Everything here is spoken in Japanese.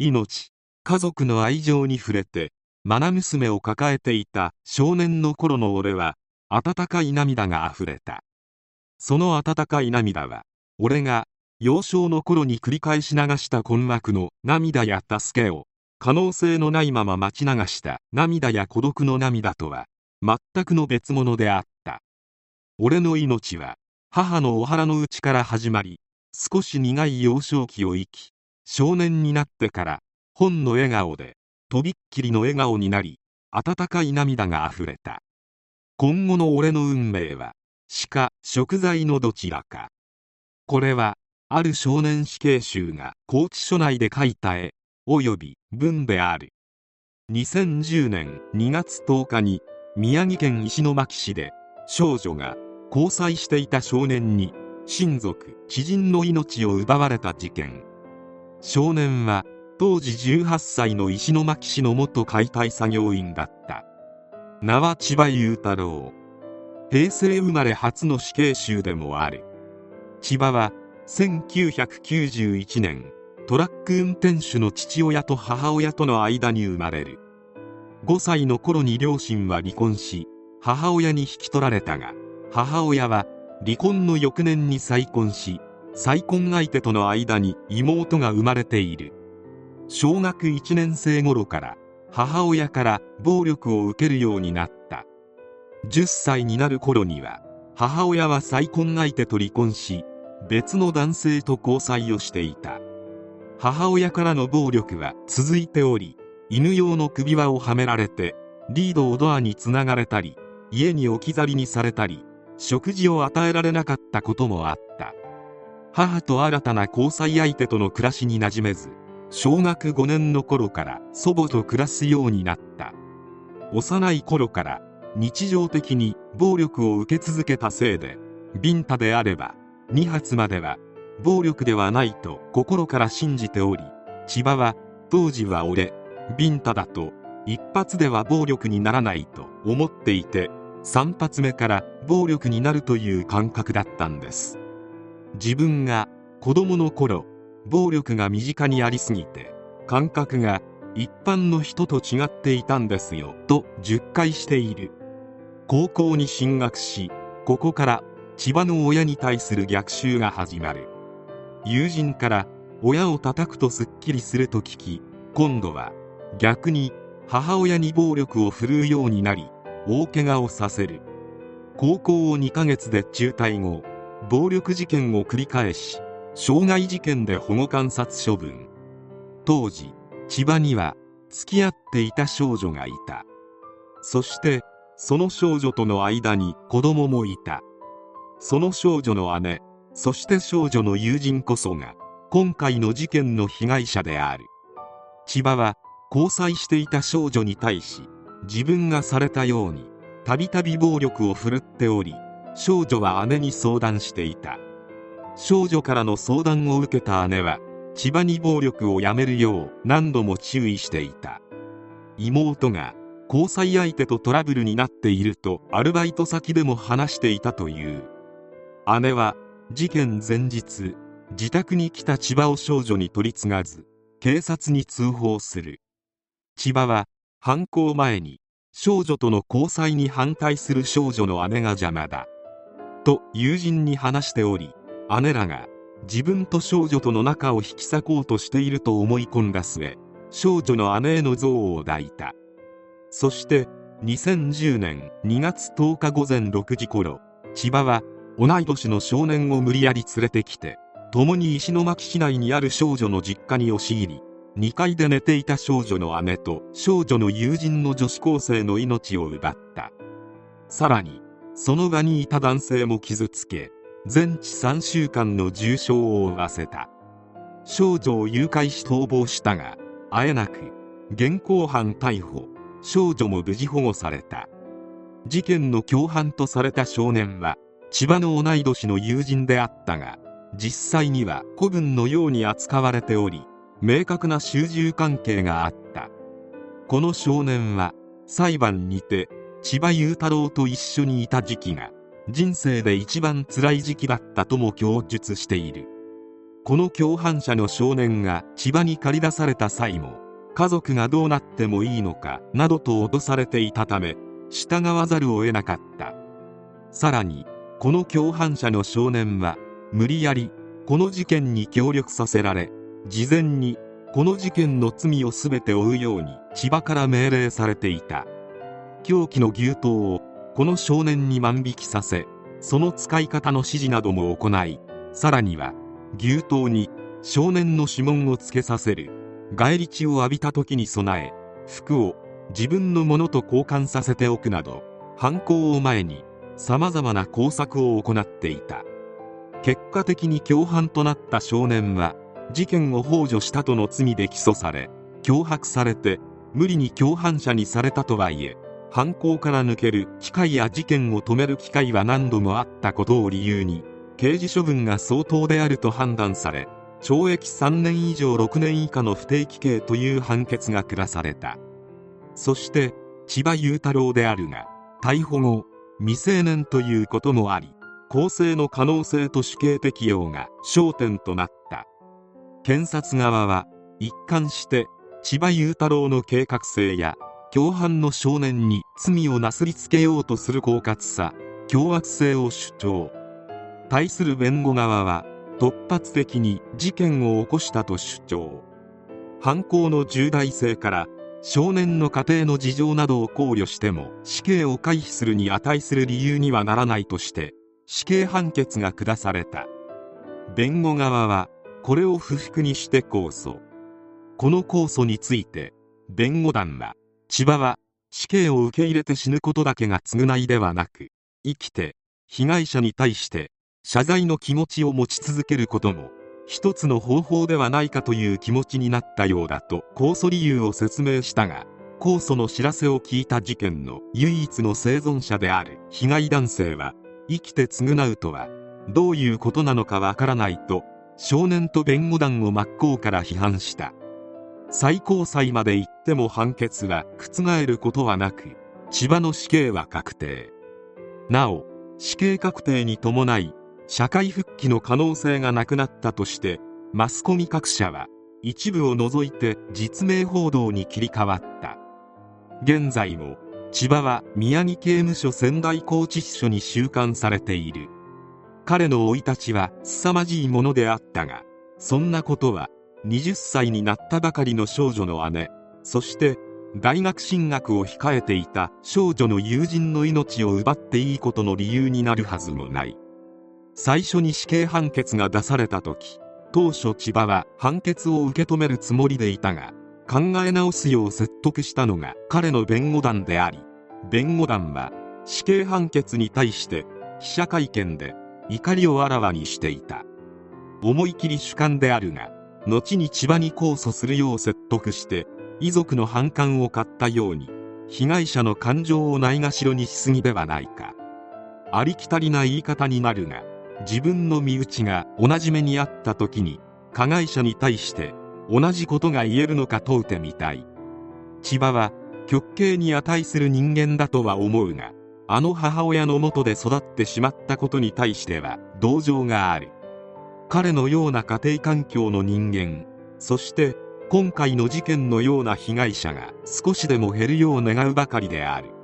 命。家族の愛情に触れて愛娘を抱えていた少年の頃の俺は温かい涙があふれた。その温かい涙は俺が幼少の頃に繰り返し流した困惑の涙や助けを可能性のないまま待ち流した涙や孤独の涙とは全くの別物であった。俺の命は母のお腹の内から始まり少し苦い幼少期を生き少年になってから本の笑顔でとびっきりの笑顔になり温かい涙があふれた。今後の俺の運命は死か食材のどちらか。これはある少年死刑囚が拘置所内で書いた絵及び文である。2010年2月10日に宮城県石巻市で少女が交際していた少年に親族知人の命を奪われた事件。少年は当時18歳の石巻市の元解体作業員だった。名は千葉雄太郎。平成生まれ初の死刑囚でもある。千葉は1991年トラック運転手の父親と母親との間に生まれる。5歳の頃に両親は離婚し母親に引き取られたが母親は離婚の翌年に再婚し再婚相手との間に妹が生まれている。小学1年生頃から母親から暴力を受けるようになった。10歳になる頃には母親は再婚相手と離婚し別の男性と交際をしていた。母親からの暴力は続いており犬用の首輪をはめられてリードをドアにつながれたり家に置き去りにされたり食事を与えられなかったこともあった。母と新たな交際相手との暮らしに馴染めず小学5年の頃から祖母と暮らすようになった。幼い頃から日常的に暴力を受け続けたせいでビンタであれば2発までは暴力ではないと心から信じており千葉は当時は俺ビンタだと一発では暴力にならないと思っていて3発目から暴力になるという感覚だったんです。自分が子供の頃暴力が身近にありすぎて感覚が一般の人と違っていたんですよと10回している。高校に進学しここから千葉の親に対する逆襲が始まる。友人から親を叩くとすっきりすると聞き今度は逆に母親に暴力を振るうようになり大怪我をさせる。高校を2ヶ月で中退後暴力事件を繰り返し傷害事件で保護観察処分。当時千葉には付き合っていた少女がいた。そしてその少女との間に子供もいた。その少女の姉そして少女の友人こそが今回の事件の被害者である。千葉は交際していた少女に対し自分がされたようにたびたび暴力を振るっており少女は姉に相談していた。少女からの相談を受けた姉は千葉に暴力をやめるよう何度も注意していた。妹が交際相手とトラブルになっているとアルバイト先でも話していたという。姉は事件前日自宅に来た千葉を少女に取り継がず警察に通報する。千葉は犯行前に少女との交際に反対する少女の姉が邪魔だ。と友人に話しており姉らが自分と少女との仲を引き裂こうとしていると思い込んだ末少女の姉への憎悪を抱いた。そして2010年2月10日午前6時頃千葉は同い年の少年を無理やり連れてきて共に石巻市内にある少女の実家に押し入り2階で寝ていた少女の姉と少女の友人の女子高生の命を奪った。さらにその場にいた男性も傷つけ全治3週間の重傷を負わせた。少女を誘拐し逃亡したがあえなく現行犯逮捕。少女も無事保護された。事件の共犯とされた少年は千葉の同い年の友人であったが実際には子分のように扱われており明確な主従関係があった。この少年は裁判にて千葉雄太郎と一緒にいた時期が人生で一番辛い時期だったとも供述している。この共犯者の少年が千葉に駆り出された際も家族がどうなってもいいのかなどと脅されていたため従わざるを得なかった。さらにこの共犯者の少年は無理やりこの事件に協力させられ事前にこの事件の罪を全て負うように千葉から命令されていた。凶器の牛刀をこの少年に万引きさせその使い方の指示なども行いさらには牛刀に少年の指紋をつけさせる返り血を浴びた時に備え服を自分のものと交換させておくなど犯行を前にさまざまな工作を行っていた。結果的に共犯となった少年は事件を幇助したとの罪で起訴され脅迫されて無理に共犯者にされたとはいえ犯行から抜ける機会や事件を止める機会は何度もあったことを理由に刑事処分が相当であると判断され懲役3年以上6年以下の不定期刑という判決が下された。そして千葉雄太郎であるが逮捕後未成年ということもあり更生の可能性と死刑適用が焦点となった。検察側は一貫して千葉雄太郎の計画性や共犯の少年に罪をなすりつけようとする狡猾さ凶悪性を主張。対する弁護側は突発的に事件を起こしたと主張。犯行の重大性から少年の家庭の事情などを考慮しても死刑を回避するに値する理由にはならないとして死刑判決が下された。弁護側はこれを不服にして控訴。この控訴について弁護団は千葉は死刑を受け入れて死ぬことだけが償いではなく生きて被害者に対して謝罪の気持ちを持ち続けることも一つの方法ではないかという気持ちになったようだと控訴理由を説明したが控訴の知らせを聞いた事件の唯一の生存者である被害男性は生きて償うとはどういうことなのかわからないと少年と弁護団を真っ向から批判した。最高裁まで行っても判決は覆ることはなく千葉の死刑は確定。なお死刑確定に伴い社会復帰の可能性がなくなったとしてマスコミ各社は一部を除いて実名報道に切り替わった。現在も千葉は宮城刑務所仙台拘置所に収監されている。彼の生い立ちは凄まじいものであったがそんなことは20歳になったばかりの少女の姉。そして大学進学を控えていた少女の友人の命を奪っていいことの理由になるはずもない。最初に死刑判決が出された時当初千葉は判決を受け止めるつもりでいたが考え直すよう説得したのが彼の弁護団であり弁護団は死刑判決に対して記者会見で怒りをあらわにしていた。思い切り主観であるが後に千葉に控訴するよう説得して遺族の反感を買ったように被害者の感情をないがしろにしすぎではないか。ありきたりな言い方になるが自分の身内が同じ目にあった時に加害者に対して同じことが言えるのか問うてみたい。千葉は極刑に値する人間だとは思うがあの母親のもとで育ってしまったことに対しては同情がある。彼のような家庭環境の人間そして今回の事件のような被害者が少しでも減るよう願うばかりである。